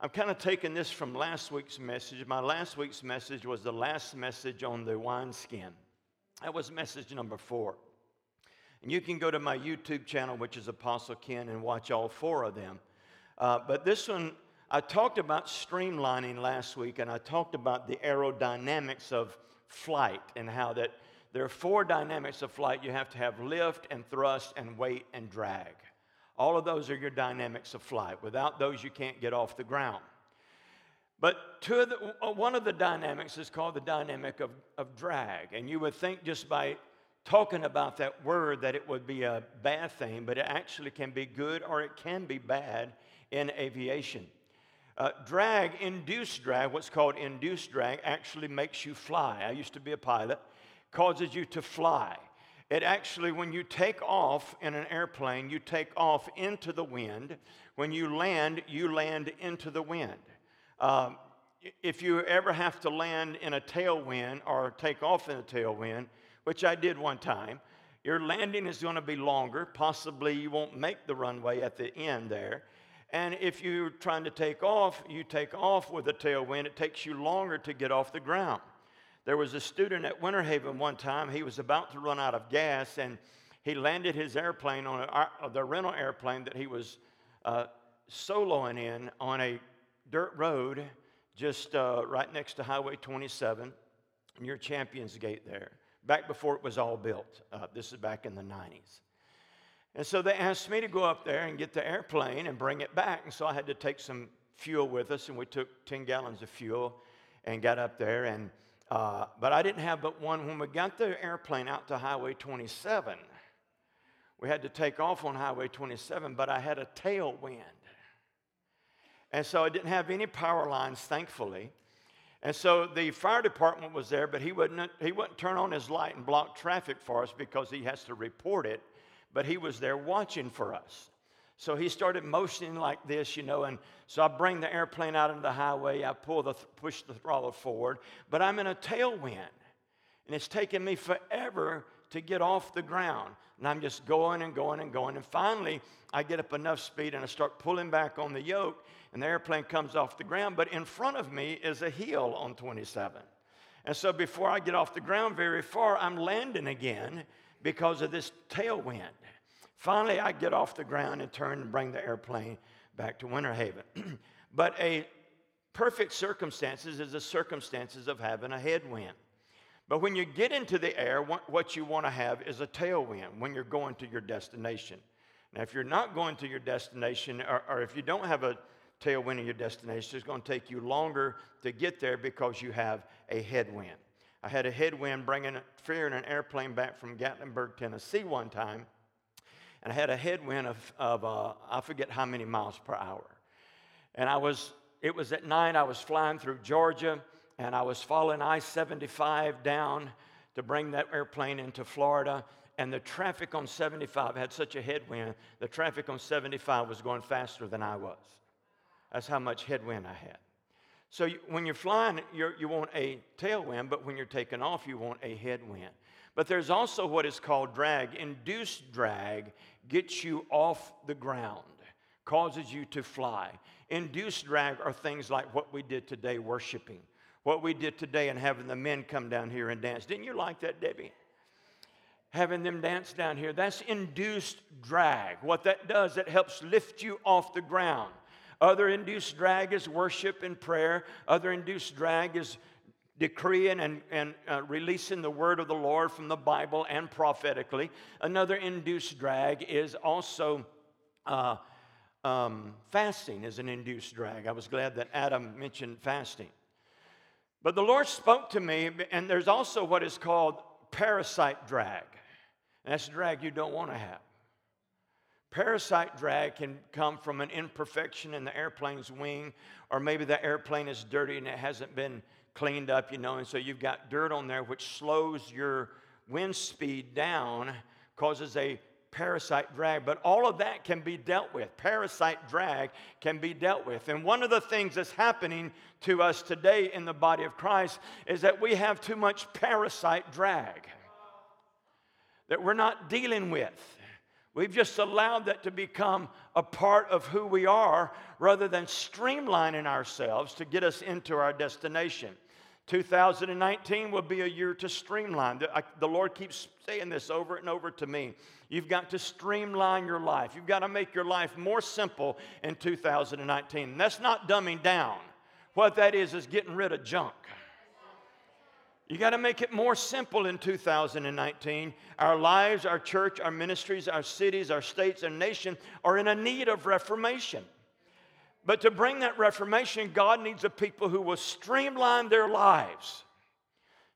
I'm kind of taking this from last week's message. My last week's message was the last message on the wineskin. That was message number four. And you can go to my YouTube channel, which is Apostle Ken, and watch all four of them. Uh, but this one, I talked about streamlining last week, and I talked about the aerodynamics of flight and how that there are four dynamics of flight. You have to have lift and thrust and weight and drag. All of those are your dynamics of flight. Without those, you can't get off the ground. But of the, uh, one of the dynamics is called the dynamic of, of drag. And you would think just by talking about that word that it would be a bad thing, but it actually can be good or it can be bad in aviation. Uh, drag, induced drag, what's called induced drag, actually makes you fly. I used to be a pilot, causes you to fly. It actually, when you take off in an airplane, you take off into the wind. When you land, you land into the wind. Um, if you ever have to land in a tailwind or take off in a tailwind, which I did one time, your landing is going to be longer. Possibly you won't make the runway at the end there. And if you're trying to take off, you take off with a tailwind, it takes you longer to get off the ground. There was a student at Winter Haven one time, he was about to run out of gas, and he landed his airplane on a, the rental airplane that he was uh, soloing in on a dirt road just uh, right next to Highway 27 near Champions Gate there, back before it was all built. Uh, this is back in the 90s. And so they asked me to go up there and get the airplane and bring it back. And so I had to take some fuel with us, and we took 10 gallons of fuel and got up there. And uh, but I didn't have but one. When we got the airplane out to Highway 27, we had to take off on Highway 27, but I had a tailwind. And so I didn't have any power lines, thankfully. And so the fire department was there, but he wouldn't, he wouldn't turn on his light and block traffic for us because he has to report it. But he was there watching for us. So he started motioning like this, you know, and so I bring the airplane out into the highway. I pull the, push the throttle forward, but I'm in a tailwind. And it's taken me forever to get off the ground. And I'm just going and going and going. And finally, I get up enough speed and I start pulling back on the yoke, and the airplane comes off the ground. But in front of me is a hill on 27. And so before I get off the ground very far, I'm landing again because of this tailwind. Finally, I get off the ground and turn and bring the airplane back to Winter Haven. but a perfect circumstances is the circumstances of having a headwind. But when you get into the air, what you want to have is a tailwind when you're going to your destination. Now, if you're not going to your destination, or, or if you don't have a tailwind in your destination, it's going to take you longer to get there because you have a headwind. I had a headwind bringing, ferrying an airplane back from Gatlinburg, Tennessee one time and I had a headwind of, of uh, I forget how many miles per hour. And I was, it was at night, I was flying through Georgia, and I was following I 75 down to bring that airplane into Florida. And the traffic on 75 had such a headwind, the traffic on 75 was going faster than I was. That's how much headwind I had. So you, when you're flying, you're, you want a tailwind, but when you're taking off, you want a headwind. But there's also what is called drag. Induced drag gets you off the ground, causes you to fly. Induced drag are things like what we did today, worshiping, what we did today, and having the men come down here and dance. Didn't you like that, Debbie? Having them dance down here, that's induced drag. What that does, it helps lift you off the ground. Other induced drag is worship and prayer. Other induced drag is decreeing and, and uh, releasing the word of the Lord from the Bible and prophetically. Another induced drag is also uh, um, fasting is an induced drag. I was glad that Adam mentioned fasting. But the Lord spoke to me, and there's also what is called parasite drag. And that's drag you don't want to have. Parasite drag can come from an imperfection in the airplane's wing, or maybe the airplane is dirty and it hasn't been cleaned up, you know, and so you've got dirt on there which slows your wind speed down, causes a parasite drag. But all of that can be dealt with. Parasite drag can be dealt with. And one of the things that's happening to us today in the body of Christ is that we have too much parasite drag that we're not dealing with. We've just allowed that to become a part of who we are rather than streamlining ourselves to get us into our destination. 2019 will be a year to streamline. The Lord keeps saying this over and over to me. You've got to streamline your life. You've got to make your life more simple in 2019. And that's not dumbing down. What that is, is getting rid of junk. You got to make it more simple in 2019. Our lives, our church, our ministries, our cities, our states, our nation are in a need of reformation. But to bring that reformation, God needs a people who will streamline their lives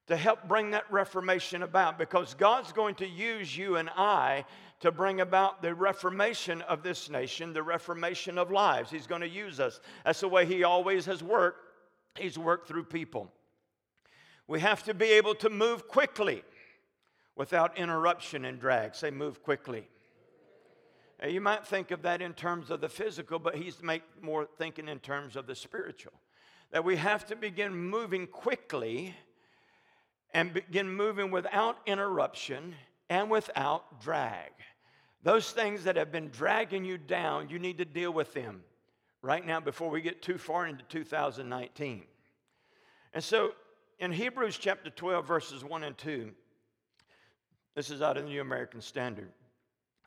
to help bring that reformation about because God's going to use you and I to bring about the reformation of this nation, the reformation of lives. He's going to use us. That's the way He always has worked. He's worked through people. We have to be able to move quickly without interruption and drag. Say, move quickly. You might think of that in terms of the physical, but he's make more thinking in terms of the spiritual. That we have to begin moving quickly and begin moving without interruption and without drag. Those things that have been dragging you down, you need to deal with them right now before we get too far into 2019. And so in Hebrews chapter 12, verses 1 and 2, this is out of the New American Standard.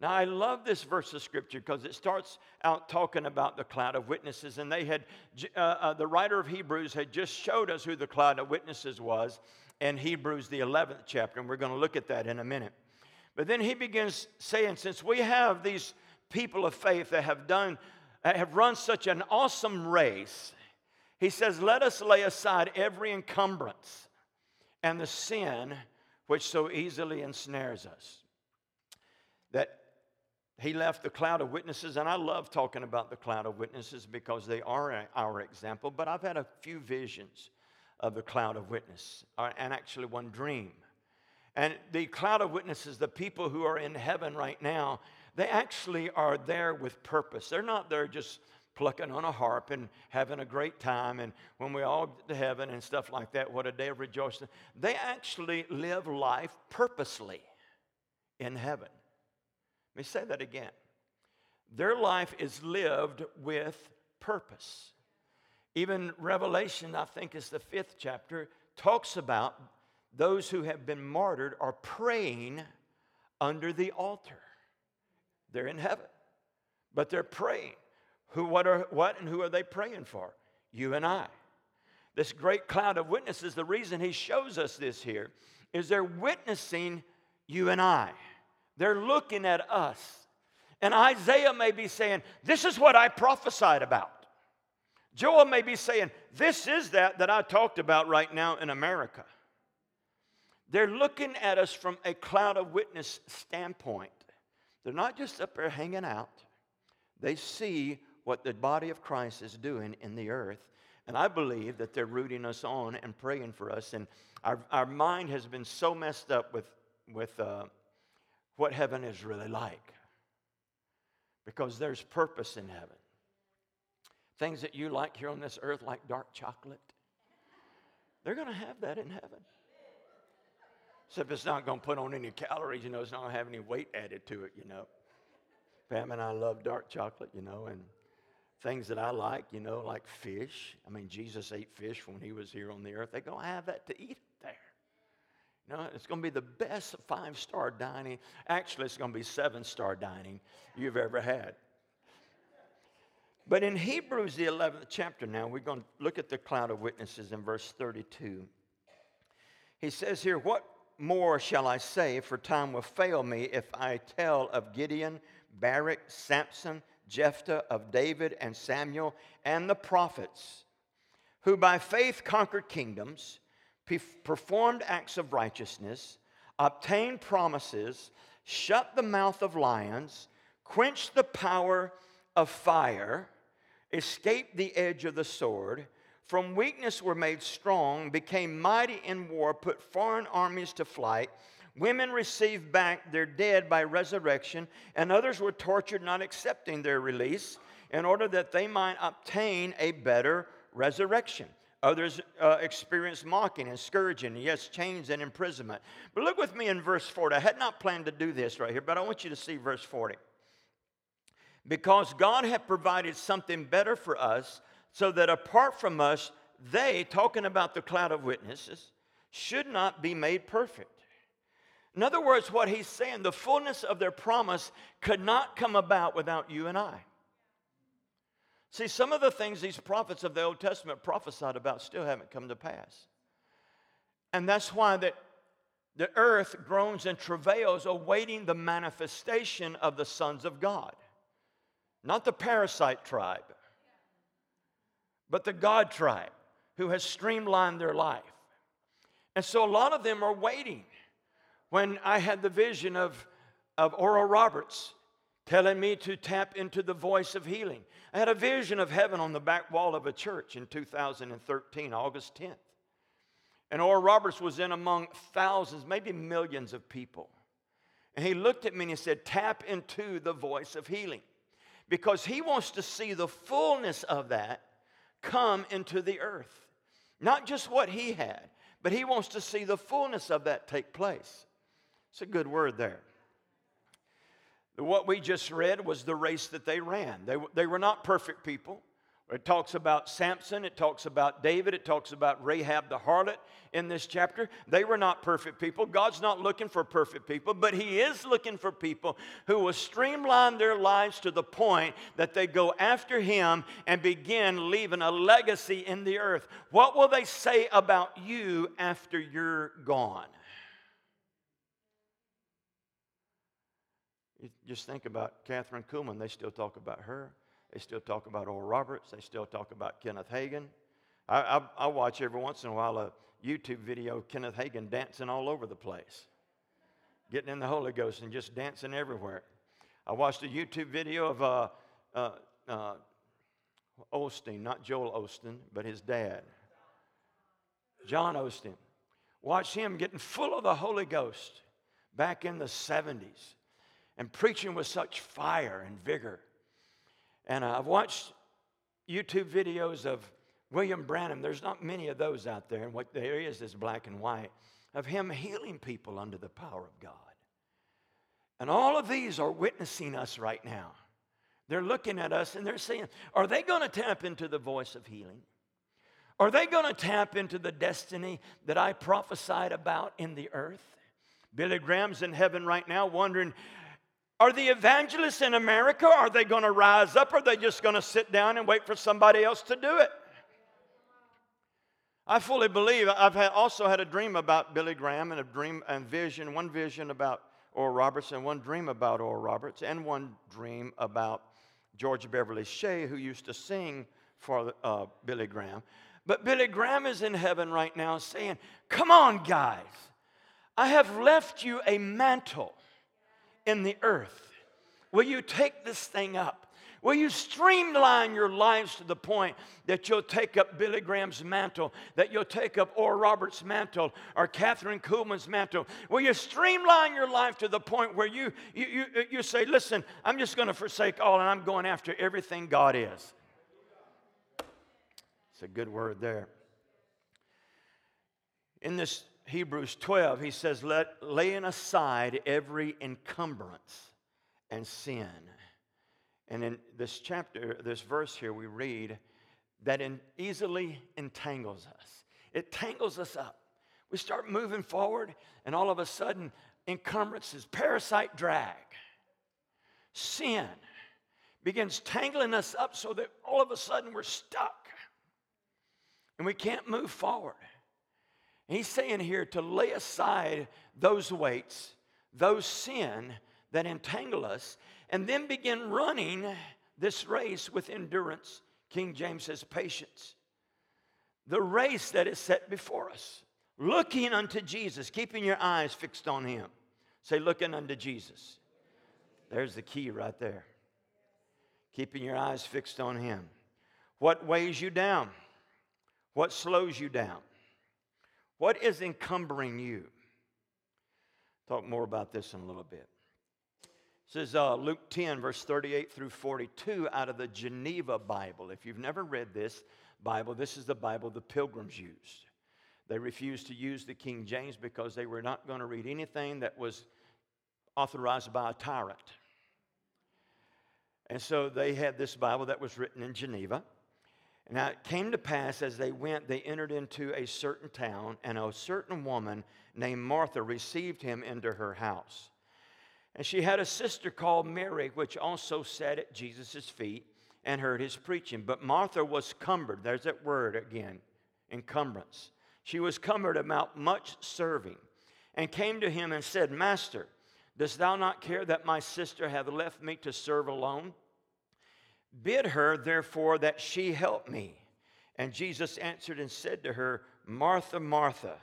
Now, I love this verse of scripture because it starts out talking about the cloud of witnesses, and they had, uh, uh, the writer of Hebrews had just showed us who the cloud of witnesses was in Hebrews, the 11th chapter, and we're going to look at that in a minute. But then he begins saying, since we have these people of faith that have done, have run such an awesome race, he says, Let us lay aside every encumbrance and the sin which so easily ensnares us. He left the cloud of witnesses, and I love talking about the cloud of witnesses because they are our example, but I've had a few visions of the cloud of witness, uh, and actually one dream. And the cloud of witnesses, the people who are in heaven right now, they actually are there with purpose. They're not there just plucking on a harp and having a great time. And when we all get to heaven and stuff like that, what a day of rejoicing. They actually live life purposely in heaven. Me say that again. Their life is lived with purpose. Even Revelation, I think is the fifth chapter, talks about those who have been martyred are praying under the altar. They're in heaven, but they're praying. Who, what, are, what and who are they praying for? You and I. This great cloud of witnesses, the reason he shows us this here is they're witnessing you and I. They're looking at us. And Isaiah may be saying, This is what I prophesied about. Joel may be saying, This is that that I talked about right now in America. They're looking at us from a cloud of witness standpoint. They're not just up there hanging out, they see what the body of Christ is doing in the earth. And I believe that they're rooting us on and praying for us. And our, our mind has been so messed up with, with uh, what heaven is really like. Because there's purpose in heaven. Things that you like here on this earth, like dark chocolate, they're going to have that in heaven. Except it's not going to put on any calories, you know, it's not going to have any weight added to it, you know. Pam and I love dark chocolate, you know, and things that I like, you know, like fish. I mean, Jesus ate fish when he was here on the earth. They're going to have that to eat. You know, it's going to be the best five star dining. Actually, it's going to be seven star dining you've ever had. But in Hebrews, the 11th chapter, now, we're going to look at the cloud of witnesses in verse 32. He says here, What more shall I say? For time will fail me if I tell of Gideon, Barak, Samson, Jephthah, of David and Samuel, and the prophets, who by faith conquered kingdoms, performed acts of righteousness, obtained promises, shut the mouth of lions, quenched the power of fire, escaped the edge of the sword, from weakness were made strong, became mighty in war, put foreign armies to flight. Women received back their dead by resurrection, and others were tortured, not accepting their release, in order that they might obtain a better resurrection. Others uh, experienced mocking and scourging, yes, chains and imprisonment. But look with me in verse 40. I had not planned to do this right here, but I want you to see verse 40. Because God had provided something better for us, so that apart from us, they, talking about the cloud of witnesses, should not be made perfect. In other words, what he's saying, the fullness of their promise could not come about without you and I. See, some of the things these prophets of the Old Testament prophesied about still haven't come to pass. And that's why that the earth groans and travails awaiting the manifestation of the sons of God. Not the parasite tribe, but the God tribe who has streamlined their life. And so a lot of them are waiting. When I had the vision of, of Oral Roberts telling me to tap into the voice of healing, I had a vision of heaven on the back wall of a church in 2013, August 10th. And Oral Roberts was in among thousands, maybe millions of people. And he looked at me and he said, Tap into the voice of healing. Because he wants to see the fullness of that come into the earth. Not just what he had, but he wants to see the fullness of that take place. It's a good word there. What we just read was the race that they ran. They, they were not perfect people. It talks about Samson, it talks about David, it talks about Rahab the harlot in this chapter. They were not perfect people. God's not looking for perfect people, but He is looking for people who will streamline their lives to the point that they go after Him and begin leaving a legacy in the earth. What will they say about you after you're gone? You just think about Kathryn Kuhlman. They still talk about her. They still talk about Oral Roberts. They still talk about Kenneth Hagin. I, I, I watch every once in a while a YouTube video of Kenneth Hagin dancing all over the place, getting in the Holy Ghost and just dancing everywhere. I watched a YouTube video of uh, uh, uh, Osteen, not Joel Osteen, but his dad, John Osteen. Watch him getting full of the Holy Ghost back in the 70s and preaching with such fire and vigor. And uh, I've watched YouTube videos of William Branham. There's not many of those out there, and what there is is black and white of him healing people under the power of God. And all of these are witnessing us right now. They're looking at us and they're saying, Are they going to tap into the voice of healing? Are they going to tap into the destiny that I prophesied about in the earth? Billy Graham's in heaven right now wondering, are the evangelists in America, are they going to rise up or are they just going to sit down and wait for somebody else to do it? I fully believe I've had, also had a dream about Billy Graham and a dream and vision, one vision about Oral Roberts and one dream about Oral Roberts and one dream about George Beverly Shea, who used to sing for uh, Billy Graham. But Billy Graham is in heaven right now saying, Come on, guys, I have left you a mantle in the earth. Will you take this thing up? Will you streamline your lives to the point that you'll take up Billy Graham's mantle, that you'll take up Oral Roberts' mantle, or Kathryn Kuhlman's mantle? Will you streamline your life to the point where you, you, you, you say, Listen, I'm just going to forsake all and I'm going after everything God is? It's a good word there. In this Hebrews 12, he says, Let, laying aside every encumbrance and sin. And in this chapter, this verse here, we read that it easily entangles us. It tangles us up. We start moving forward, and all of a sudden, encumbrances, parasite drag, sin begins tangling us up so that all of a sudden we're stuck and we can't move forward. He's saying here to lay aside those weights, those sin that entangle us, and then begin running this race with endurance. King James says patience. The race that is set before us, looking unto Jesus, keeping your eyes fixed on Him. Say, looking unto Jesus. There's the key right there. Keeping your eyes fixed on Him. What weighs you down? What slows you down? What is encumbering you? Talk more about this in a little bit. This is uh, Luke 10, verse 38 through 42 out of the Geneva Bible. If you've never read this Bible, this is the Bible the pilgrims used. They refused to use the King James because they were not going to read anything that was authorized by a tyrant. And so they had this Bible that was written in Geneva. Now it came to pass as they went, they entered into a certain town, and a certain woman named Martha received him into her house. And she had a sister called Mary, which also sat at Jesus' feet and heard his preaching. But Martha was cumbered. There's that word again encumbrance. She was cumbered about much serving and came to him and said, Master, dost thou not care that my sister hath left me to serve alone? Bid her, therefore, that she help me. And Jesus answered and said to her, Martha, Martha,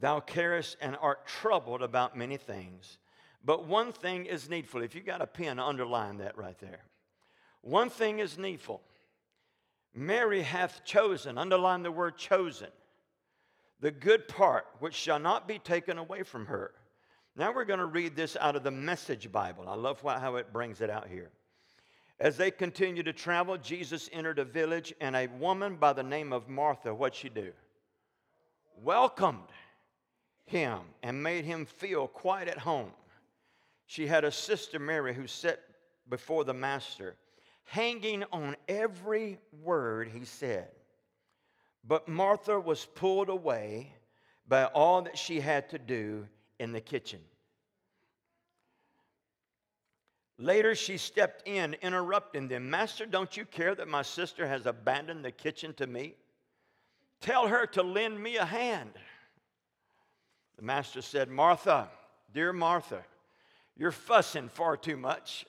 thou carest and art troubled about many things. But one thing is needful. If you got a pen, underline that right there. One thing is needful. Mary hath chosen, underline the word chosen, the good part which shall not be taken away from her. Now we're going to read this out of the Message Bible. I love how it brings it out here. As they continued to travel, Jesus entered a village, and a woman by the name of Martha, what'd she do? Welcomed him and made him feel quite at home. She had a sister, Mary, who sat before the Master, hanging on every word he said. But Martha was pulled away by all that she had to do in the kitchen. Later, she stepped in, interrupting them. Master, don't you care that my sister has abandoned the kitchen to me? Tell her to lend me a hand. The master said, Martha, dear Martha, you're fussing far too much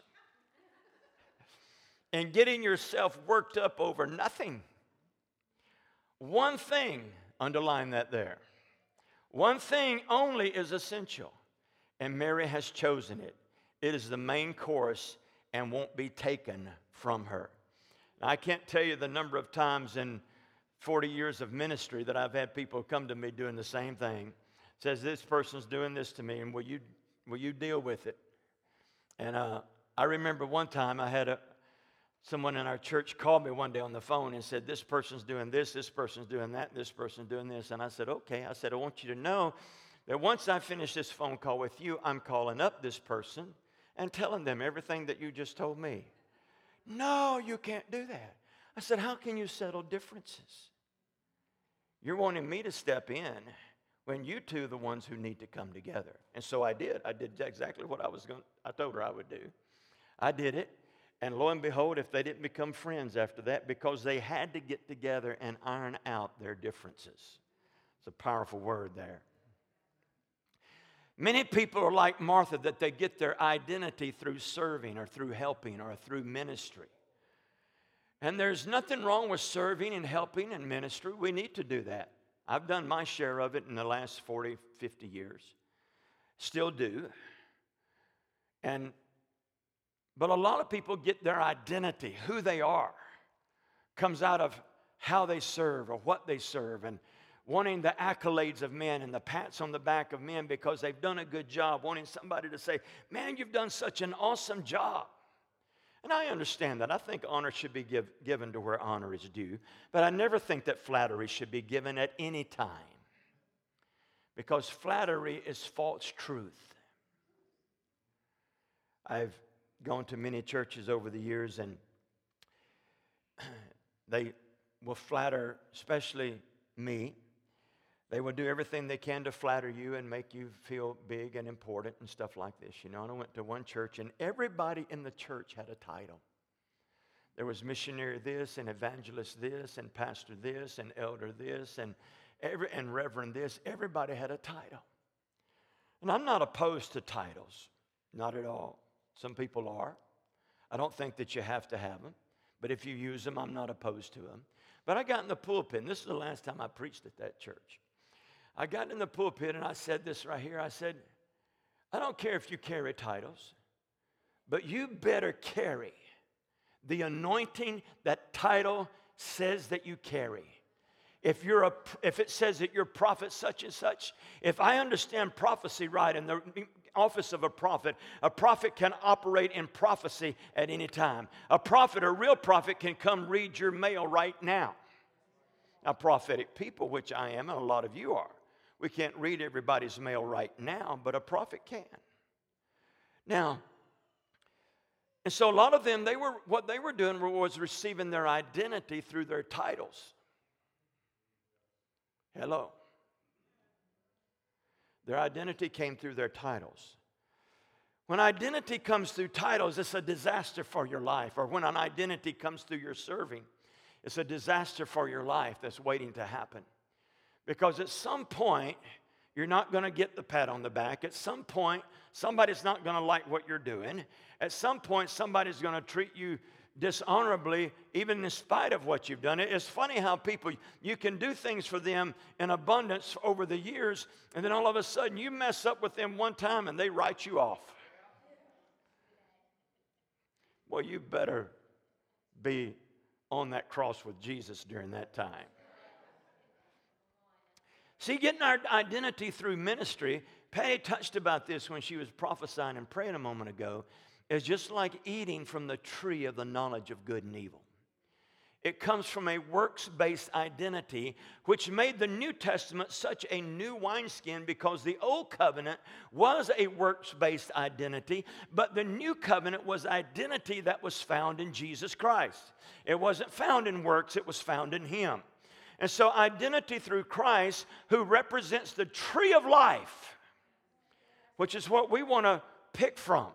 and getting yourself worked up over nothing. One thing, underline that there. One thing only is essential, and Mary has chosen it. It is the main course and won't be taken from her. I can't tell you the number of times in 40 years of ministry that I've had people come to me doing the same thing. Says this person's doing this to me, and will you will you deal with it? And uh, I remember one time I had a someone in our church called me one day on the phone and said, This person's doing this, this person's doing that, this person's doing this. And I said, Okay. I said, I want you to know that once I finish this phone call with you, I'm calling up this person and telling them everything that you just told me. No, you can't do that. I said, How can you settle differences? You're wanting me to step in when you two are the ones who need to come together. And so I did. I did exactly what I was going I told her I would do. I did it. And lo and behold, if they didn't become friends after that, because they had to get together and iron out their differences. It's a powerful word there. Many people are like Martha, that they get their identity through serving or through helping or through ministry. And there's nothing wrong with serving and helping and ministry. We need to do that. I've done my share of it in the last 40, 50 years. Still do. And but a lot of people get their identity, who they are, comes out of how they serve or what they serve. And wanting the accolades of men and the pats on the back of men because they've done a good job, wanting somebody to say, Man, you've done such an awesome job. And I understand that. I think honor should be give, given to where honor is due, but I never think that flattery should be given at any time because flattery is false truth. I've gone to many churches over the years and they will flatter, especially me, they will do everything they can to flatter you and make you feel big and important and stuff like this. You know, and I went to one church, and everybody in the church had a title. There was missionary this, and evangelist this, and pastor this, and elder this, and every and reverend this. Everybody had a title. And I'm not opposed to titles, not at all. Some people are. I don't think that you have to have them, but if you use them, I'm not opposed to them. But I got in the pulpit, and this is the last time I preached at that church. I got in the pulpit and I said this right here. I said, I don't care if you carry titles, But you better carry the anointing that title says that you carry. If, you're a, if it says that you're prophet such and such, if I understand prophecy right in the office of a prophet, a prophet can operate in prophecy at any time. A prophet, a real prophet, can come read your mail right now. A prophetic people, which I am, and a lot of you are, we can't read everybody's mail right now, but a prophet can. Now, and so a lot of them, they were what they were doing was receiving their identity through their titles. Hello. Their identity came through their titles. When identity comes through titles, it's a disaster for your life. Or when an identity comes through your serving, it's a disaster for your life that's waiting to happen. Because at some point, you're not going to get the pat on the back. At some point, somebody's not going to like what you're doing. At some point, somebody's going to treat you dishonorably, even in spite of what you've done. It's funny how people, you can do things for them in abundance over the years, and then all of a sudden you mess up with them one time and they write you off. Well, you better be on that cross with Jesus during that time. See, getting our identity through ministry, Patty touched about this when she was prophesying and praying a moment ago, is just like eating from the tree of the knowledge of good and evil. It comes from a works based identity, which made the New Testament such a new wineskin because the Old Covenant was a works based identity, but the New Covenant was identity that was found in Jesus Christ. It wasn't found in works, it was found in Him. And so, identity through Christ, who represents the tree of life, which is what we want to pick from,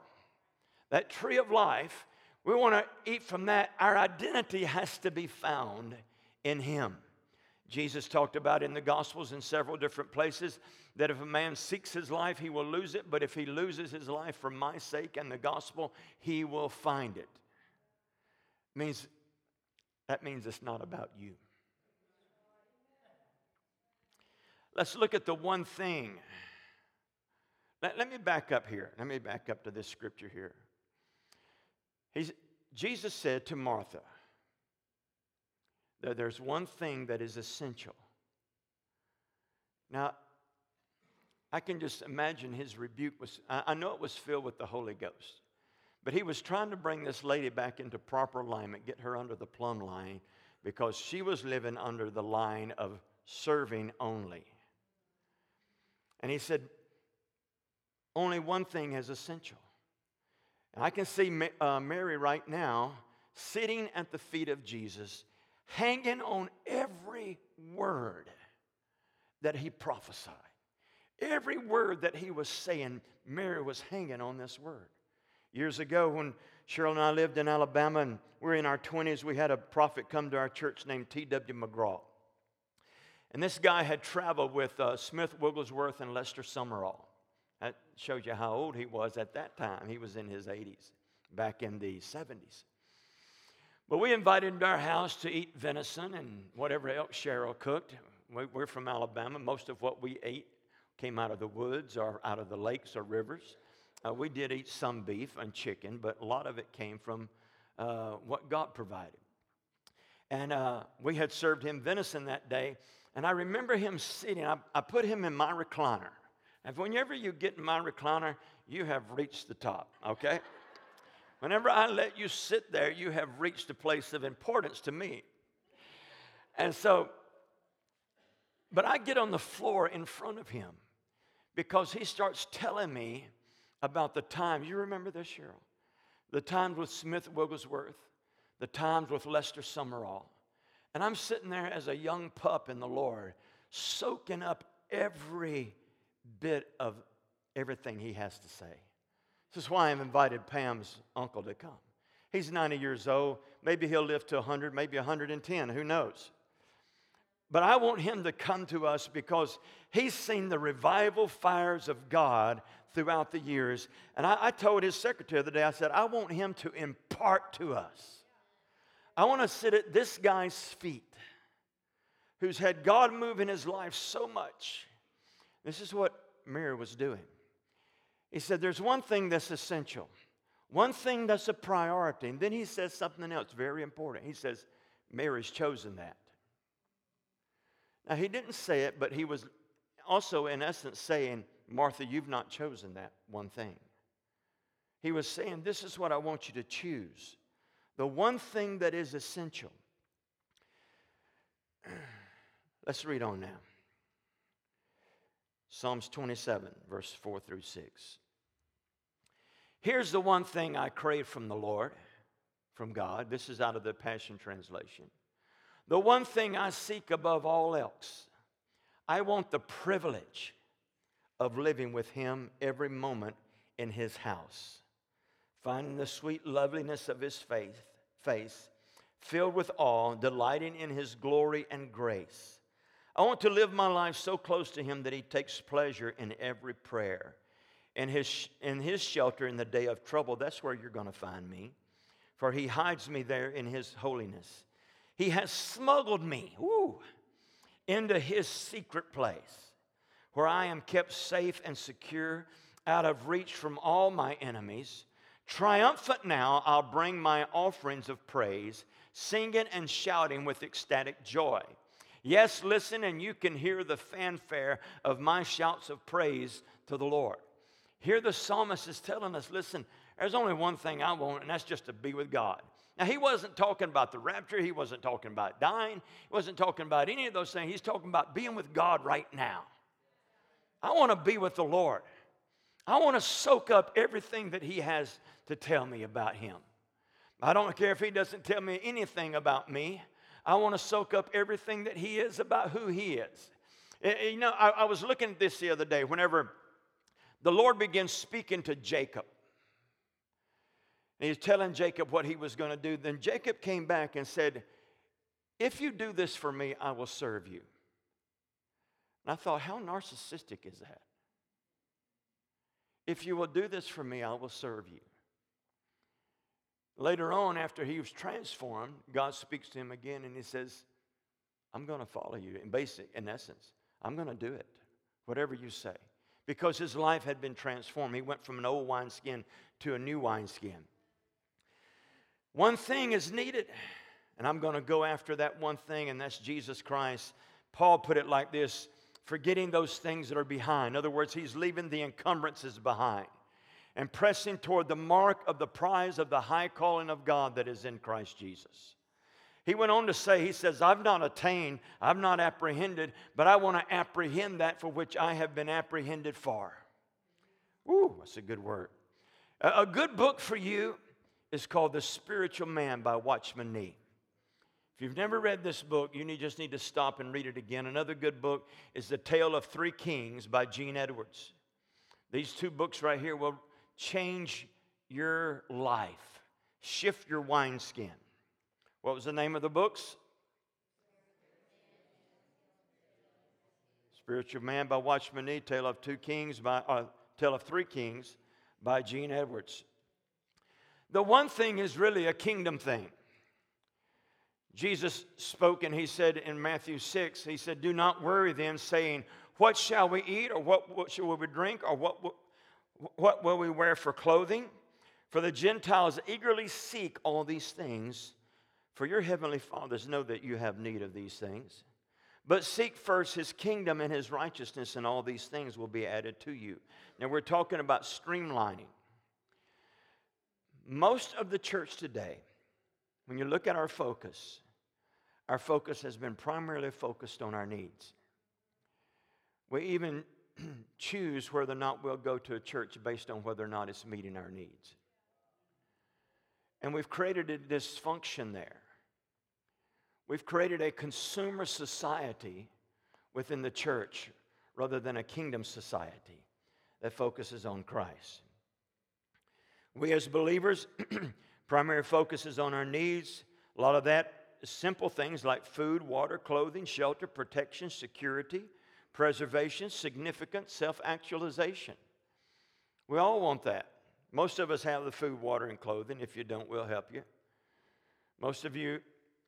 that tree of life, we want to eat from that. Our identity has to be found in Him. Jesus talked about in the Gospels in several different places that if a man seeks his life, he will lose it, but if he loses his life for my sake and the gospel, he will find it. Means that means it's not about you. Let's look at the one thing. Let, let me back up here. Let me back up to this scripture here. He's, Jesus said to Martha that there's one thing that is essential. Now, I can just imagine his rebuke was, I know it was filled with the Holy Ghost, but he was trying to bring this lady back into proper alignment, get her under the plumb line, because she was living under the line of serving only. And he said, only one thing is essential. And I can see uh, Mary right now sitting at the feet of Jesus, hanging on every word that he prophesied. Every word that he was saying, Mary was hanging on this word. Years ago, when Cheryl and I lived in Alabama and we were in our 20s, we had a prophet come to our church named T.W. McGraw. And this guy had traveled with uh, Smith Wigglesworth and Lester Sumrall. That shows you how old he was at that time. He was in his 80s, back in the 70s. But we invited him to our house to eat venison and whatever else Cheryl cooked. We're from Alabama. Most of what we ate came out of the woods or out of the lakes or rivers. Uh, we did eat some beef and chicken, but a lot of it came from uh, what God provided. And uh, we had served him venison that day, and I remember him sitting, I, I put him in my recliner. And whenever you get in my recliner, you have reached the top, okay? Whenever I let you sit there, you have reached a place of importance to me. And so, but I get on the floor in front of him because he starts telling me about the times. You remember this, Cheryl? The times with Smith Wigglesworth, the times with Lester Sumrall, and I'm sitting there as a young pup in the Lord, soaking up every bit of everything he has to say. This is why I've invited Pam's uncle to come. He's 90 years old. Maybe he'll live to 100, maybe 110, who knows? But I want him to come to us because he's seen the revival fires of God throughout the years. And I, I told his secretary the other day, I said, I want him to impart to us I want to sit at this guy's feet who's had God move in his life so much. This is what Mary was doing. He said, There's one thing that's essential. One thing that's a priority. And then he says something else very important. He says, Mary's chosen that. Now, he didn't say it, but he was also, in essence, saying, Martha, you've not chosen that one thing. He was saying, This is what I want you to choose. The one thing that is essential. Let's read on now. Psalms 27, verse 4 through 6. Here's the one thing I crave from the Lord, from God. This is out of the Passion Translation. The one thing I seek above all else, I want the privilege of living with Him every moment in His house, finding the sweet loveliness of His faith, face, filled with awe, delighting in His glory and grace. I want to live my life so close to Him that He takes pleasure in every prayer. In his, in his shelter in the day of trouble, that's where you're going to find me. For He hides me there in His holiness. He has smuggled me woo, into His secret place where I am kept safe and secure out of reach from all my enemies. Triumphant now, I'll bring my offerings of praise, singing and shouting with ecstatic joy. Yes, listen, and you can hear the fanfare of my shouts of praise to the Lord. Here, the psalmist is telling us listen, there's only one thing I want, and that's just to be with God. Now, he wasn't talking about the rapture. He wasn't talking about dying. He wasn't talking about any of those things. He's talking about being with God right now. I want to be with the Lord. I want to soak up everything that He has to tell me about Him. I don't care if He doesn't tell me anything about me. I want to soak up everything that He is about who He is. Eh, eh, you know, I, I was looking at this the other day whenever the Lord begins speaking to Jacob. And he's telling Jacob what he was going to do. Then Jacob came back and said, If you do this for me, I will serve you. And I thought, how narcissistic is that? If you will do this for me, I will serve you. Later on, after he was transformed, God speaks to him again and he says, I'm going to follow you. In basic, in essence, I'm going to do it, whatever you say. Because his life had been transformed. He went from an old wineskin to a new wineskin. One thing is needed, and I'm going to go after that one thing, and that's Jesus Christ. Paul put it like this forgetting those things that are behind. In other words, he's leaving the encumbrances behind and pressing toward the mark of the prize of the high calling of God that is in Christ Jesus. He went on to say, He says, I've not attained, I've not apprehended, but I want to apprehend that for which I have been apprehended for. Ooh, that's a good word. A good book for you is called The Spiritual Man by Watchman Nee. If you've never read this book, you need, just need to stop and read it again. Another good book is The Tale of Three Kings by Gene Edwards. These two books right here will change your life, shift your wineskin. What was the name of the books? Spiritual Man by Watchman Nee, Tale of Two Kings by uh, Tale of Three Kings by Gene Edwards. The one thing is really a kingdom thing. Jesus spoke and he said in Matthew 6, he said, Do not worry then, saying, What shall we eat, or what, what shall we drink, or what, what will we wear for clothing? For the Gentiles eagerly seek all these things, for your heavenly fathers know that you have need of these things. But seek first his kingdom and his righteousness, and all these things will be added to you. Now, we're talking about streamlining. Most of the church today, when you look at our focus, our focus has been primarily focused on our needs. We even choose whether or not we'll go to a church based on whether or not it's meeting our needs. And we've created a dysfunction there. We've created a consumer society within the church rather than a kingdom society that focuses on Christ. We as believers, primary focus is on our needs. A lot of that simple things like food, water, clothing, shelter, protection, security, preservation, significance, self actualization. We all want that. Most of us have the food, water, and clothing. If you don't, we'll help you. Most of you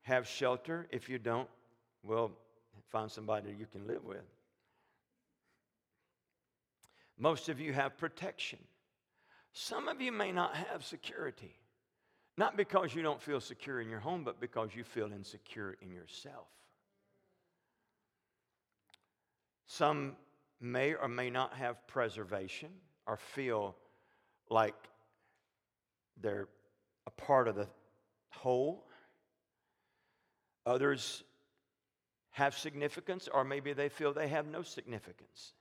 have shelter. If you don't, we'll find somebody you can live with. Most of you have protection. Some of you may not have security, not because you don't feel secure in your home, but because you feel insecure in yourself. Some may or may not have preservation or feel like they're a part of the whole. Others have significance, or maybe they feel they have no significance.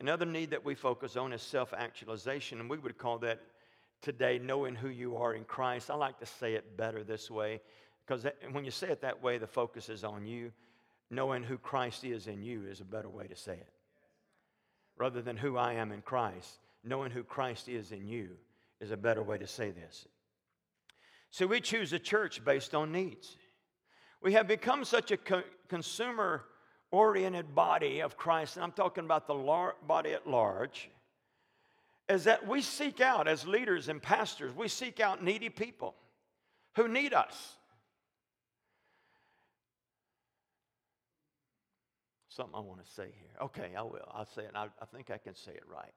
Another need that we focus on is self actualization, and we would call that today knowing who you are in Christ. I like to say it better this way because when you say it that way, the focus is on you. Knowing who Christ is in you is a better way to say it. Rather than who I am in Christ, knowing who Christ is in you is a better way to say this. So we choose a church based on needs. We have become such a co- consumer oriented body of Christ, and I'm talking about the lar- body at large, is that we seek out, as leaders and pastors, we seek out needy people who need us. Something I want to say here. Okay, I will. I'll say it. I, I think I can say it right.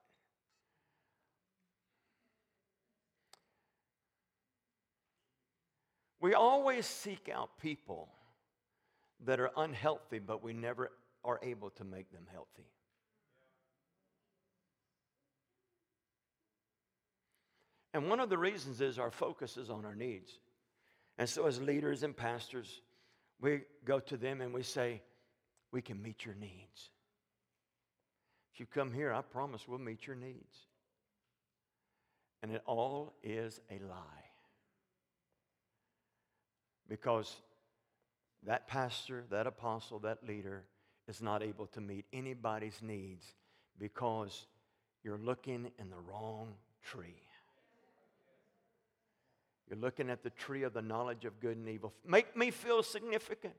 We always seek out people that are unhealthy, but we never are able to make them healthy. And one of the reasons is our focus is on our needs. And so, as leaders and pastors, we go to them and we say, We can meet your needs. If you come here, I promise we'll meet your needs. And it all is a lie. Because that pastor, that apostle, that leader is not able to meet anybody's needs because you're looking in the wrong tree. You're looking at the tree of the knowledge of good and evil. Make me feel significant.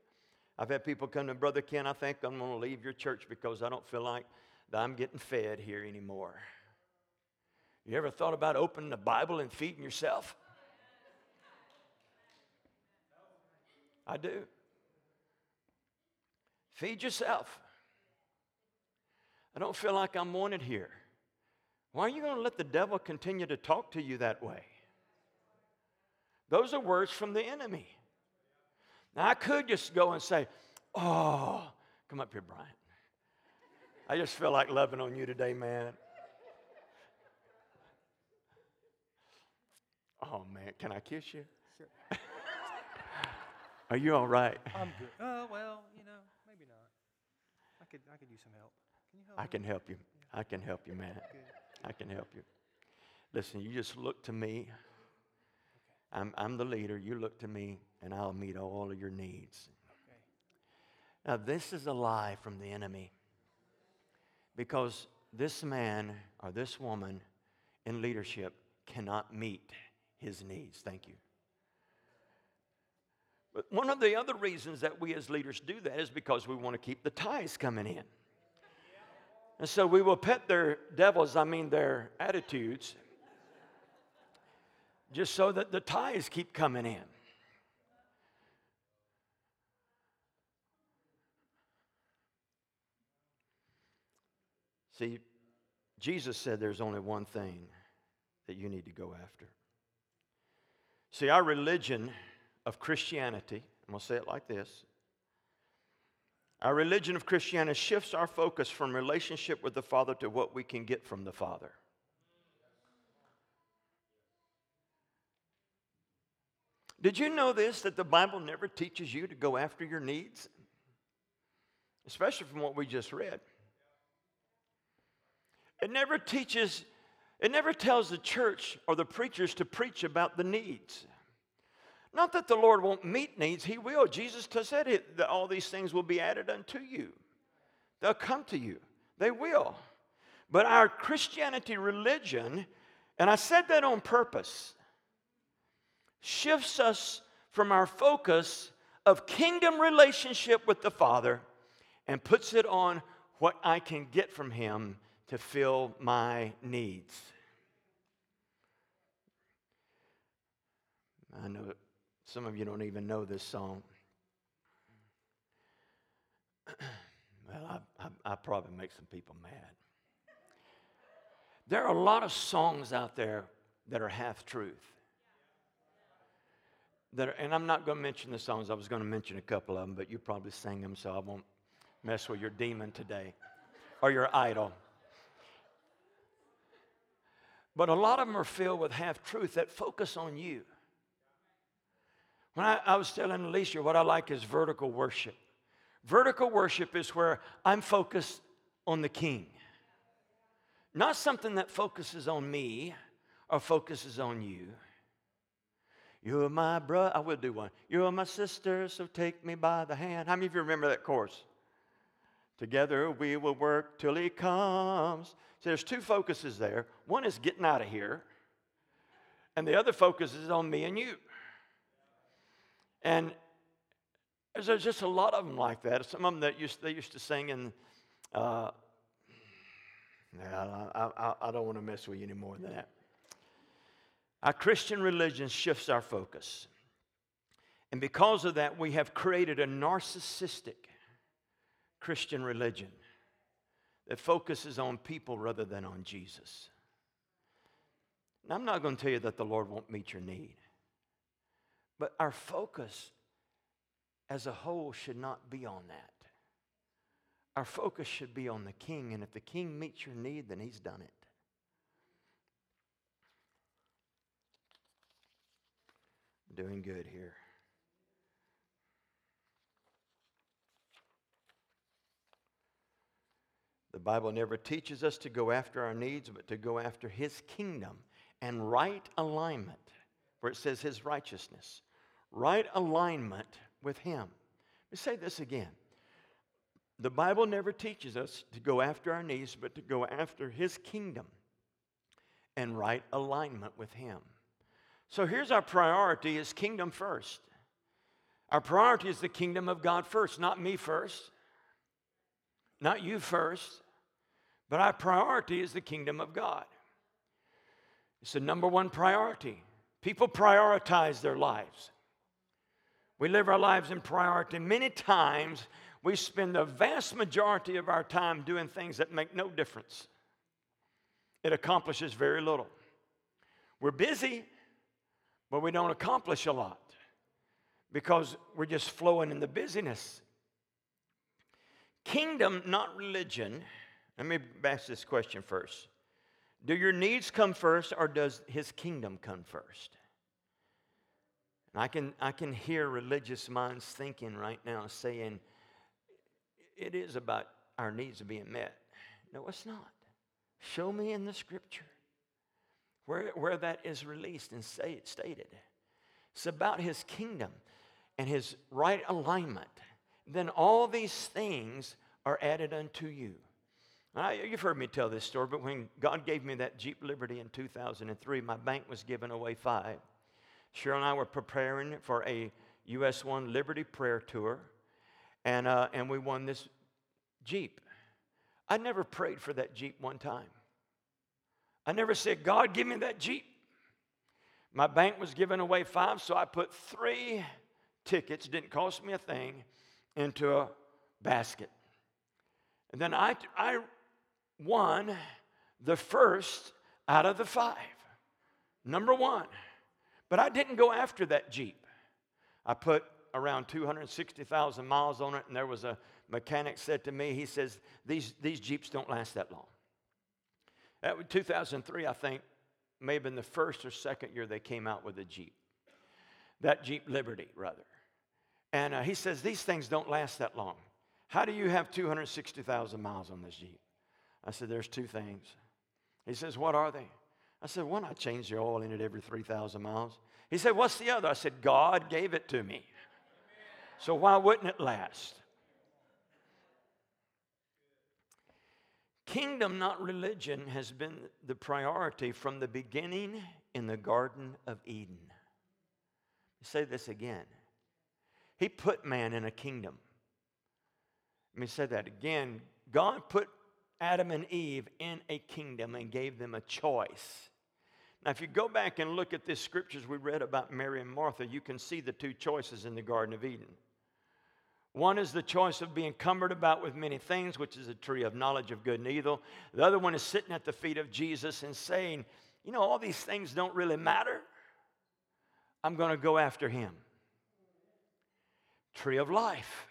I've had people come to Brother Ken, I think I'm going to leave your church because I don't feel like that I'm getting fed here anymore. You ever thought about opening the Bible and feeding yourself? I do. Feed yourself. I don't feel like I'm wanted here. Why are you going to let the devil continue to talk to you that way? Those are words from the enemy. Now, I could just go and say, Oh, come up here, Brian. I just feel like loving on you today, man. Oh, man, can I kiss you? Sure. Are you all right? I'm good. Uh, well, you know, maybe not. I could, I could use some help. Can you help I me? can help you. I can help you, man. Good. I can help you. Listen, you just look to me. I'm, I'm the leader. You look to me, and I'll meet all of your needs. Okay. Now, this is a lie from the enemy because this man or this woman in leadership cannot meet his needs. Thank you. But one of the other reasons that we as leaders do that is because we want to keep the tithes coming in. And so we will pet their devils, I mean their attitudes, just so that the tithes keep coming in. See, Jesus said there's only one thing that you need to go after. See, our religion of Christianity, I'm going to say it like this our religion of Christianity shifts our focus from relationship with the Father to what we can get from the Father. Did you know this that the Bible never teaches you to go after your needs? Especially from what we just read. It never teaches, it never tells the church or the preachers to preach about the needs. Not that the Lord won't meet needs, He will. Jesus said it, that all these things will be added unto you. They'll come to you, they will. But our Christianity religion, and I said that on purpose, shifts us from our focus of kingdom relationship with the Father and puts it on what I can get from Him to fill my needs. I know some of you don't even know this song. well, I, I, I probably make some people mad. There are a lot of songs out there that are half truth. That are, and I'm not going to mention the songs. I was going to mention a couple of them, but you probably sang them, so I won't mess with your demon today or your idol. But a lot of them are filled with half truth that focus on you. When I, I, was telling Alicia, what I like is vertical worship. Vertical worship is where I'm focused on the king, not something that focuses on me or focuses on you. You're my brother. I will do one. You're my sister, so take me by the hand. How many of you remember that chorus? Together we will work till he comes. See, there's two focuses there. One is getting out of here, and the other focus is on me and you. And there's just a lot of them like that. Some of them that used, they used to sing in, uh, I, I, I don't want to mess with you any more than that. Our Christian religion shifts our focus. And because of that, we have created a narcissistic Christian religion that focuses on people rather than on Jesus. Now, I'm not going to tell you that the Lord won't meet your need. But our focus as a whole should not be on that. Our focus should be on the king, and if the king meets your need, then he's done it. Doing good here. The Bible never teaches us to go after our needs, but to go after his kingdom and right alignment, where it says his righteousness right alignment with Him. Let me say this again. The Bible never teaches us to go after our needs, but to go after His kingdom and right alignment with Him. So here's our priority is kingdom first. Our priority is the kingdom of God first, not me first, not you first, but our priority is the kingdom of God. It's the number one priority. People prioritize their lives. We live our lives in priority. Many times we spend the vast majority of our time doing things that make no difference. It accomplishes very little. We're busy, but we don't accomplish a lot because we're just flowing in the busyness. Kingdom, not religion. Let me ask this question first. Do your needs come first or does his kingdom come first? And I can, I can hear religious minds thinking right now saying, it is about our needs being met. No, it's not. Show me in the scripture where, where that is released and say, stated. It's about his kingdom and his right alignment. Then all these things are added unto you. You've heard me tell this story, but when God gave me that Jeep Liberty in 2003, my bank was giving away five. Cheryl and I were preparing for a US 1 Liberty Prayer Tour, and, uh, and we won this Jeep. I never prayed for that Jeep one time. I never said, God, give me that Jeep. My bank was giving away five, so I put three tickets, didn't cost me a thing, into a basket. And then I, I won the first out of the five. Number one. But I didn't go after that Jeep. I put around 260,000 miles on it, and there was a mechanic said to me, he says, these, these Jeeps don't last that long. That was 2003, I think, may have been the first or second year they came out with a Jeep. That Jeep Liberty, rather. And uh, he says, these things don't last that long. How do you have 260,000 miles on this Jeep? I said, there's two things. He says, what are they? I said, One, I change the oil in it every 3,000 miles. He said, What's the other? I said, God gave it to me. So why wouldn't it last? Kingdom, not religion, has been the priority from the beginning in the Garden of Eden. say this again. He put man in a kingdom. Let me say that again. God put Adam and Eve in a kingdom and gave them a choice. Now, if you go back and look at the scriptures we read about Mary and Martha, you can see the two choices in the Garden of Eden. One is the choice of being cumbered about with many things, which is a tree of knowledge of good and evil. The other one is sitting at the feet of Jesus and saying, You know, all these things don't really matter. I'm going to go after him. Tree of life.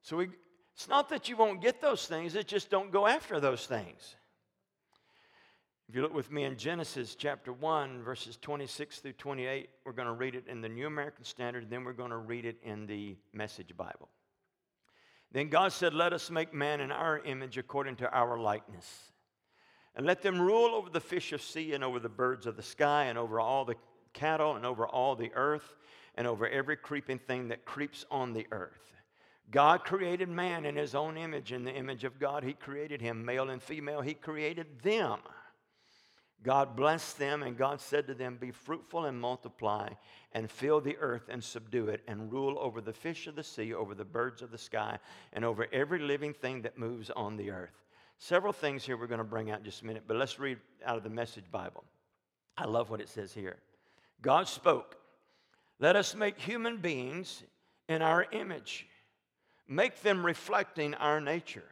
So we, it's not that you won't get those things, it just don't go after those things. If you look with me in Genesis chapter 1, verses 26 through 28, we're going to read it in the New American Standard, then we're going to read it in the Message Bible. Then God said, Let us make man in our image according to our likeness. And let them rule over the fish of sea and over the birds of the sky and over all the cattle and over all the earth and over every creeping thing that creeps on the earth. God created man in his own image. In the image of God, he created him, male and female, he created them. God blessed them, and God said to them, Be fruitful and multiply, and fill the earth and subdue it, and rule over the fish of the sea, over the birds of the sky, and over every living thing that moves on the earth. Several things here we're going to bring out in just a minute, but let's read out of the Message Bible. I love what it says here. God spoke, Let us make human beings in our image, make them reflecting our nature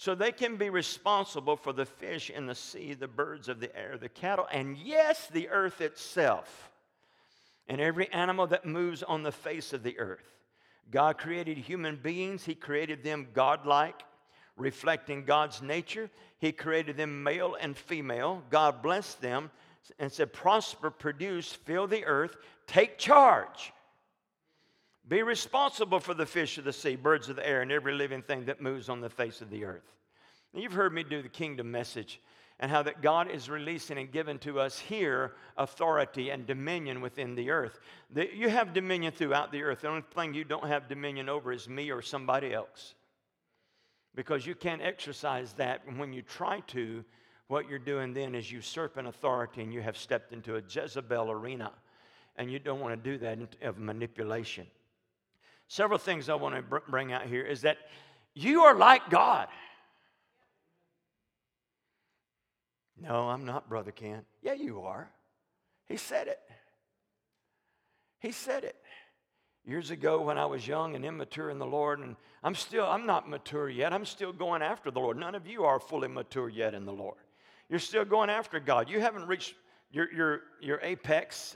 so they can be responsible for the fish in the sea, the birds of the air, the cattle, and yes, the earth itself, and every animal that moves on the face of the earth. God created human beings, He created them godlike, reflecting God's nature. He created them male and female. God blessed them and said, Prosper, produce, fill the earth, take charge. Be responsible for the fish of the sea, birds of the air, and every living thing that moves on the face of the earth. You've heard me do the kingdom message and how that God is releasing and giving to us here authority and dominion within the earth. That you have dominion throughout the earth. The only thing you don't have dominion over is me or somebody else. Because you can't exercise that. And when you try to, what you're doing then is usurping authority and you have stepped into a Jezebel arena. And you don't want to do that of manipulation. Several things I want to bring out here is that you are like God. No, I'm not, Brother Ken. Yeah, you are. He said it. He said it. Years ago when I was young and immature in the Lord, and I'm still, I'm not mature yet. I'm still going after the Lord. None of you are fully mature yet in the Lord. You're still going after God. You haven't reached your, your, your apex.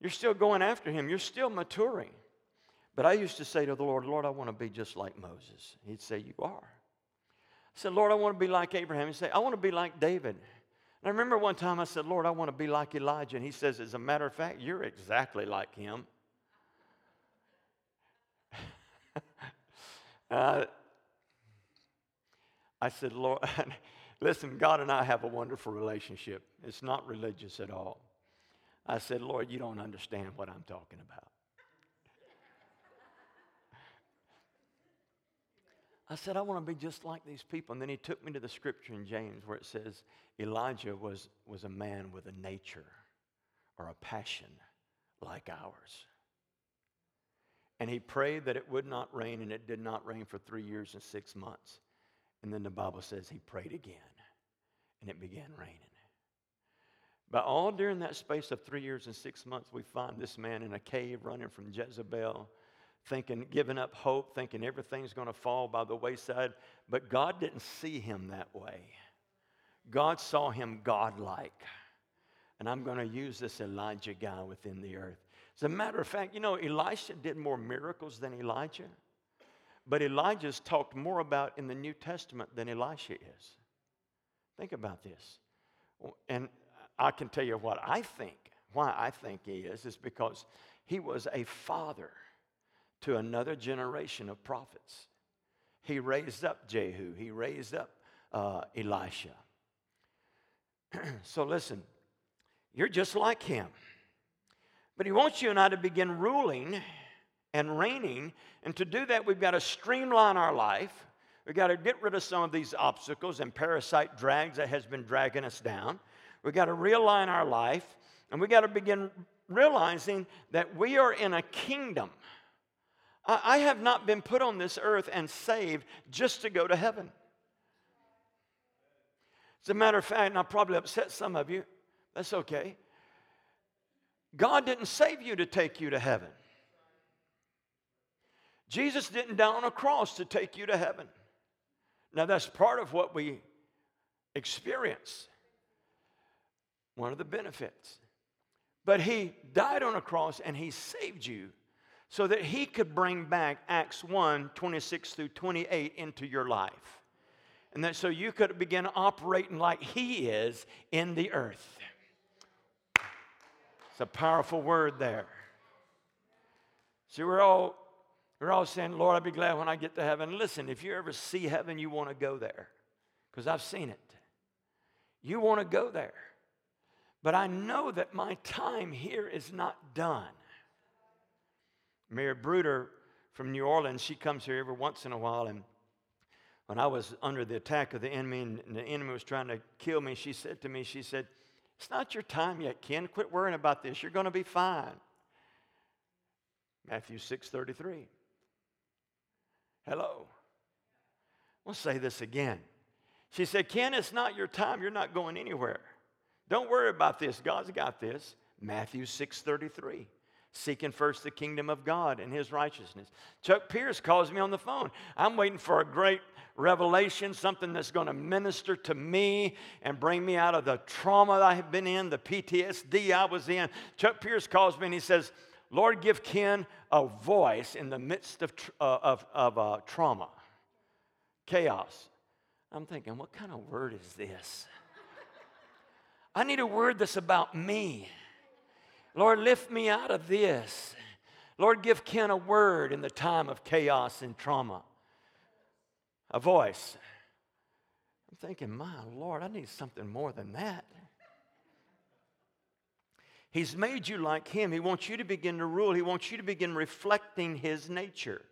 You're still going after Him. You're still maturing. But I used to say to the Lord, Lord, I want to be just like Moses. He'd say, You are. I said, Lord, I want to be like Abraham. He said, I want to be like David. And I remember one time I said, Lord, I want to be like Elijah. And he says, As a matter of fact, you're exactly like him. uh, I said, Lord, listen, God and I have a wonderful relationship. It's not religious at all. I said, Lord, you don't understand what I'm talking about. I said, I want to be just like these people. And then he took me to the scripture in James where it says Elijah was, was a man with a nature or a passion like ours. And he prayed that it would not rain, and it did not rain for three years and six months. And then the Bible says he prayed again, and it began raining. But all during that space of three years and six months, we find this man in a cave running from Jezebel thinking, giving up hope, thinking everything's going to fall by the wayside. But God didn't see him that way. God saw him godlike. And I'm going to use this Elijah guy within the earth. As a matter of fact, you know, Elisha did more miracles than Elijah. But Elijah's talked more about in the New Testament than Elisha is. Think about this. And I can tell you what I think, why I think he is, is because he was a father to another generation of prophets. He raised up Jehu, he raised up uh, Elisha. so listen, you're just like him. But he wants you and I to begin ruling and reigning. And to do that, we've got to streamline our life. We've got to get rid of some of these obstacles and parasite drags that has been dragging us down. We've got to realign our life. And we've got to begin realizing that we are in a kingdom. I have not been put on this earth and saved just to go to heaven. As a matter of fact, and I'll probably upset some of you, that's okay. God didn't save you to take you to heaven. Jesus didn't die on a cross to take you to heaven. Now, that's part of what we experience, one of the benefits. But he died on a cross and he saved you so that he could bring back Acts 1 26 through 28 into your life. And that so you could begin operating like he is in the earth. It's a powerful word there. See, we're all we're all saying, Lord, I'll be glad when I get to heaven. Listen, if you ever see heaven, you want to go there. Because I've seen it. You want to go there. But I know that my time here is not done. Mary Bruder from New Orleans, she comes here every once in a while. And when I was under the attack of the enemy and the enemy was trying to kill me, she said to me, she said, It's not your time yet, Ken. Quit worrying about this. You're going to be fine. Matthew 6 33. Hello. We'll say this again. She said, Ken, it's not your time. You're not going anywhere. Don't worry about this. God's got this. Matthew 6 33 seeking first the kingdom of God and his righteousness. Chuck Pierce calls me on the phone. I'm waiting for a great revelation, something that's going to minister to me and bring me out of the trauma that I have been in, the PTSD I was in. Chuck Pierce calls me and he says, Lord, give Ken a voice in the midst of, uh, of, of uh, trauma, chaos. I'm thinking, what kind of word is this? I need a word that's about me. Lord, lift me out of this. Lord, give Ken a word in the time of chaos and trauma. A voice. I'm thinking, my Lord, I need something more than that. He's made you like Him. He wants you to begin to rule, He wants you to begin reflecting His nature.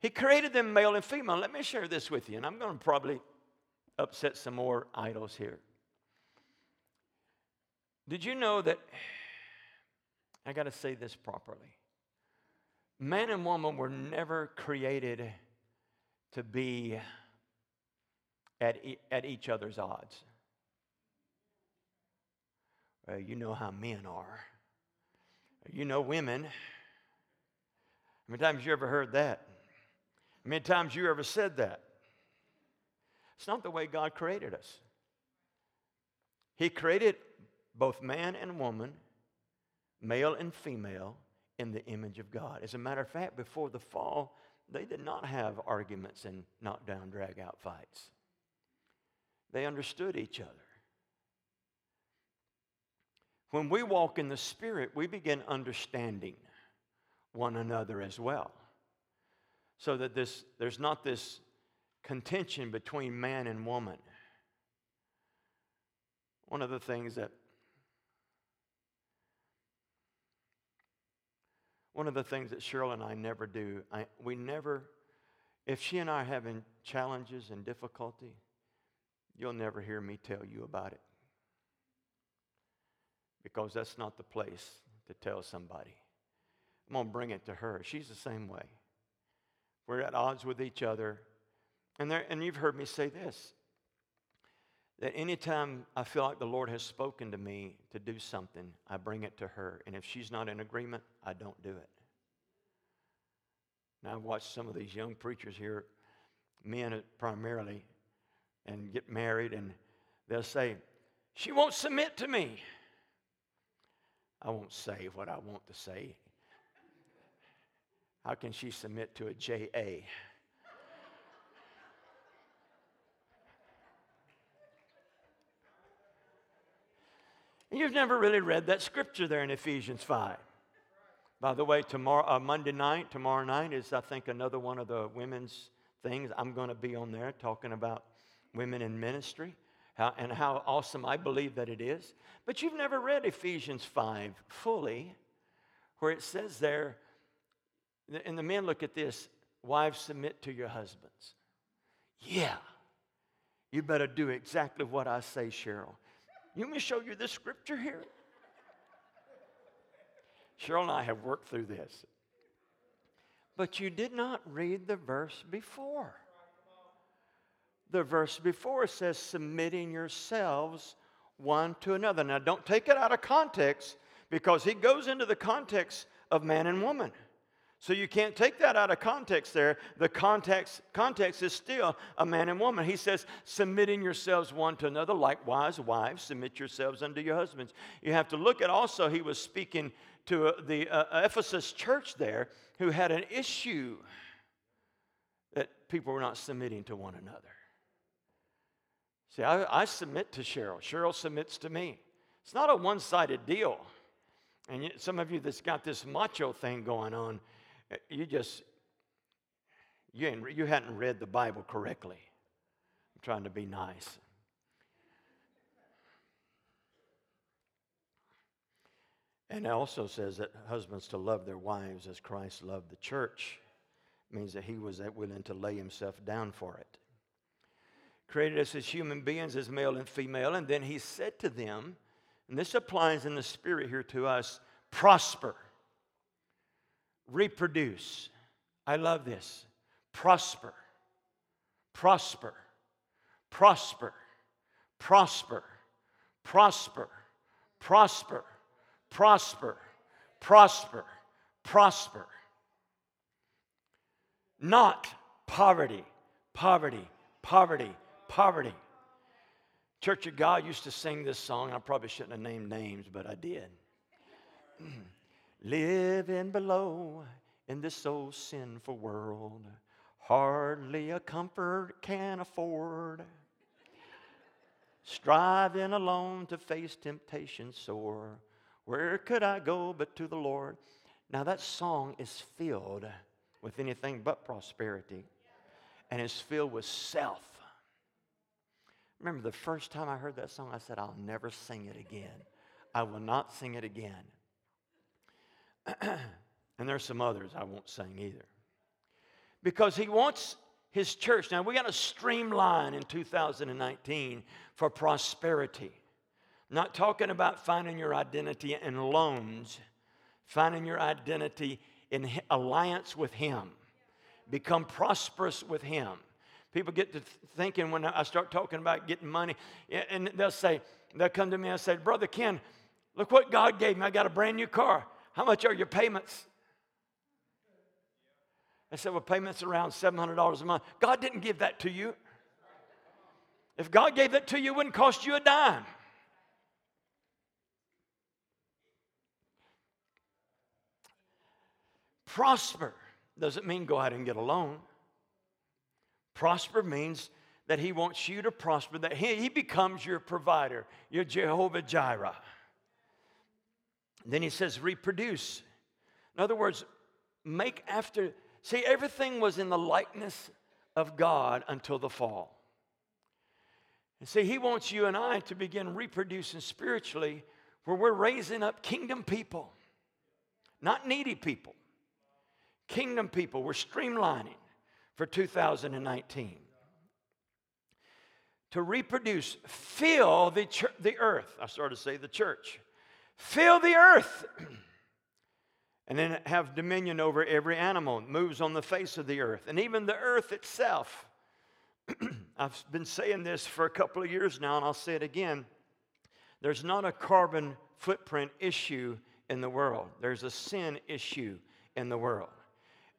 He created them male and female. Let me share this with you, and I'm going to probably upset some more idols here. Did you know that I got to say this properly. Man and woman were never created to be at, e- at each other's odds. You know how men are. You know women. How many times you ever heard that? How many times you ever said that? It's not the way God created us. He created both man and woman male and female, in the image of God. As a matter of fact, before the fall, they did not have arguments and knockdown, drag out fights. They understood each other. When we walk in the Spirit, we begin understanding one another as well. So that this, there's not this contention between man and woman. One of the things that One of the things that Cheryl and I never do, I, we never, if she and I are having challenges and difficulty, you'll never hear me tell you about it. Because that's not the place to tell somebody. I'm going to bring it to her. She's the same way. We're at odds with each other. And, there, and you've heard me say this that anytime I feel like the Lord has spoken to me to do something, I bring it to her. And if she's not in agreement, I don't do it. Now, I've watched some of these young preachers here, men primarily, and get married, and they'll say, She won't submit to me. I won't say what I want to say. How can she submit to a JA? You've never really read that scripture there in Ephesians 5. By the way, tomorrow, uh, Monday night, tomorrow night is, I think, another one of the women's things. I'm going to be on there talking about women in ministry how, and how awesome I believe that it is. But you've never read Ephesians 5 fully, where it says there, and the men look at this wives, submit to your husbands. Yeah, you better do exactly what I say, Cheryl. You want me to show you this scripture here? Cheryl and I have worked through this. But you did not read the verse before. The verse before says, submitting yourselves one to another. Now, don't take it out of context because he goes into the context of man and woman. So you can't take that out of context there. The context, context is still a man and woman. He says, submitting yourselves one to another. Likewise, wives, submit yourselves unto your husbands. You have to look at also, he was speaking to uh, the uh, Ephesus church there who had an issue that people were not submitting to one another. See, I, I submit to Cheryl, Cheryl submits to me. It's not a one sided deal. And some of you that's got this macho thing going on, Uh, you just, you, ain't, you hadn't read the Bible correctly. I'm trying to be nice. And it also says that husbands to love their wives as Christ loved the church. Means that he was willing to lay himself down for it. Created us as human beings, as male and female, and then he said to them, and this applies in the spirit here to us prosper, reproduce. I love this. Prosper, prosper, prosper, prosper, prosper, prosper, prosper, prosper, prosper. Not poverty, poverty, poverty, poverty. Church of God used to sing this song. I probably shouldn't have named names, but I did. Living below in this old sinful world, hardly a comfort can afford. Striving alone to face temptation sore, where could I go but to the Lord? Now, that song is filled with anything but prosperity, and is filled with self. Remember the first time I heard that song, I said, I'll never sing it again. I will not sing it again. And there's some others I won't sing either. Because he wants his church. Now, we got to streamline in 2019 for prosperity. Not talking about finding your identity in loans, finding your identity in alliance with him. Become prosperous with him. People get to thinking when I start talking about getting money, and they'll say, they'll come to me and say, Brother Ken, look what God gave me. I got a brand new car. How much are your payments? I said, Well, payments around $700 a month. God didn't give that to you. If God gave that to you, it wouldn't cost you a dime. Prosper doesn't mean go out and get a loan. Prosper means that He wants you to prosper, that He, he becomes your provider, your Jehovah Jireh. Then He says, reproduce. In other words, make after. See, everything was in the likeness of God until the fall. And see, He wants you and I to begin reproducing spiritually where we're raising up kingdom people, not needy people. Kingdom people, we're streamlining for 2019. To reproduce, fill the, the earth. I started to say the church. Fill the earth. and then have dominion over every animal. That moves on the face of the earth and even the earth itself. I've been saying this for a couple of years now and i'll say it again. There's not a carbon footprint issue in the world. There's a sin issue in the world.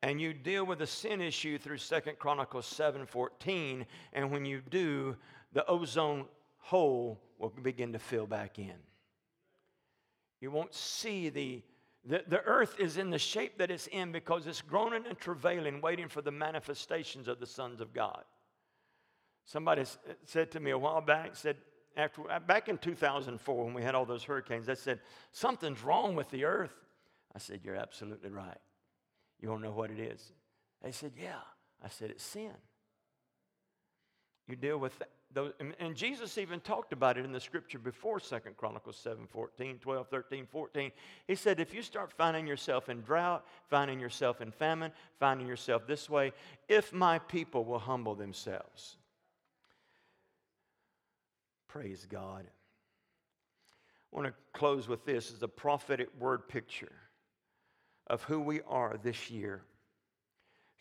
And you deal with the sin issue through Second Chronicles 7:14 and when you do the ozone hole will begin to fill back in you won't see the the, the earth is in the shape that it's in because it's groaning and travailing waiting for the manifestations of the sons of god somebody said to me a while back said after uh, back in 2004 when we had all those hurricanes they said something's wrong with the earth i said you're absolutely right you to know what it is? They said, Yeah. I said, It's sin. You deal with those. And Jesus even talked about it in the scripture before Second Chronicles 7 14, 12, 13, 14. He said, If you start finding yourself in drought, finding yourself in famine, finding yourself this way, if my people will humble themselves. Praise God. I want to close with this as a prophetic word picture of who we are this year.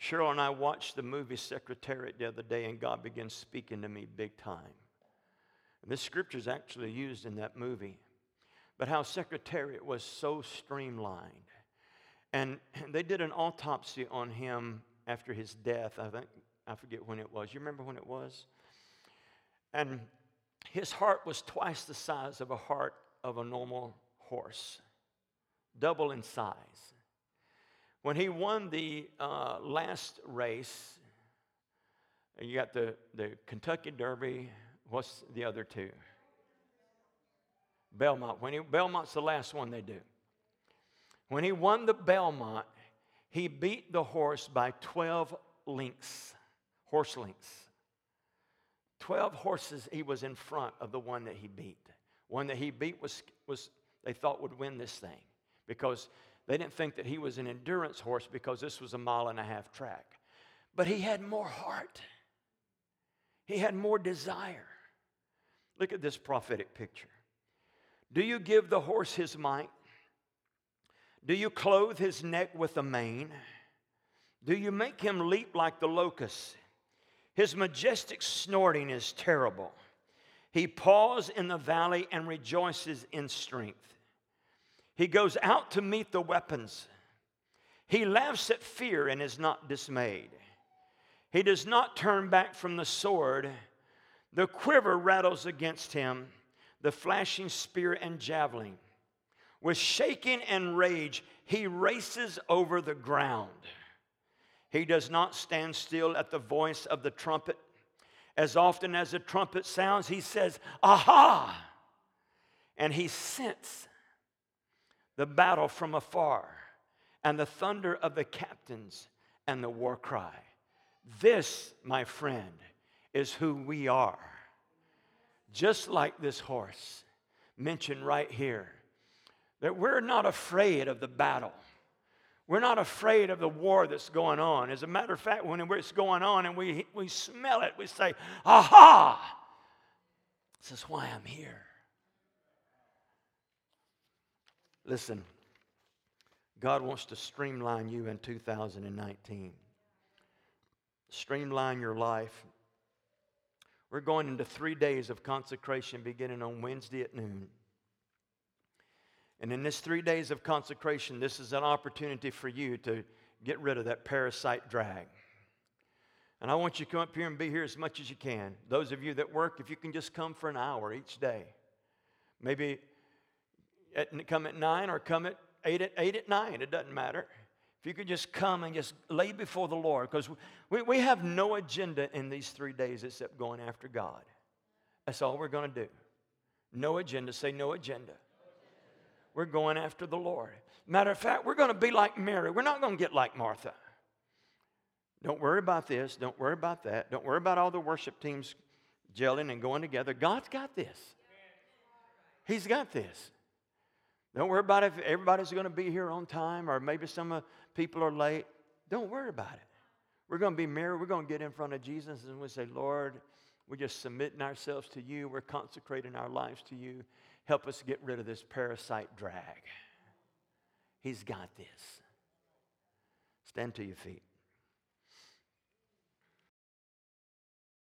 Cheryl and I watched the movie Secretariat the other day, and God began speaking to me big time. And this scripture is actually used in that movie. But how Secretariat was so streamlined And they did an autopsy on him after his death. I think, I forget when it was. You remember when it was? And his heart was twice the size of a heart of a normal horse, double in size. When he won the uh, last race, you got the, the Kentucky Derby. What's the other two? Belmont. When he, Belmont's the last one they do. When he won the Belmont, he beat the horse by 12 lengths, horse lengths. 12 horses he was in front of the one that he beat. One that he beat was, was they thought would win this thing because they didn't think that he was an endurance horse because this was a mile and a half track. But he had more heart. He had more desire. Look at this prophetic picture. Do you give the horse his might? Do you clothe his neck with a mane? Do you make him leap like the locust? His majestic snorting is terrible. He paws in the valley and rejoices in strength. He goes out to meet the weapons. He laughs at fear and is not dismayed. He does not turn back from the sword. The quiver rattles against him, the flashing spear and javelin. With shaking and rage, he races over the ground. He does not stand still at the voice of the trumpet. As often as the trumpet sounds, he says, Aha! And he scents the battle from afar and the thunder of the captains and the war cry. This, my friend, is who we are. Just like this horse mentioned right here, that we're not afraid of the battle. We're not afraid of the war that's going on. As a matter of fact, when it's going on and we, we smell it, we say, Aha! This is why I'm here. Listen, God wants to streamline you in 2019, streamline your life. We're going into three days of consecration beginning on Wednesday at noon. And in this three days of consecration, this is an opportunity for you to get rid of that parasite drag. And I want you to come up here and be here as much as you can. Those of you that work, if you can just come for an hour each day. Maybe at, come at nine or come at eight at eight at nine. It doesn't matter. If you could just come and just lay before the Lord, because we, we have no agenda in these three days except going after God. That's all we're going to do. No agenda. Say no agenda. We're going after the Lord. Matter of fact, we're going to be like Mary. We're not going to get like Martha. Don't worry about this. Don't worry about that. Don't worry about all the worship teams gelling and going together. God's got this. He's got this. Don't worry about if everybody's going to be here on time or maybe some uh, people are late. Don't worry about it. We're going to be Mary. We're going to get in front of Jesus and we say, Lord, we're just submitting ourselves to you. We're consecrating our lives to you. Help us get rid of this parasite drag. He's got this. Stand to your feet.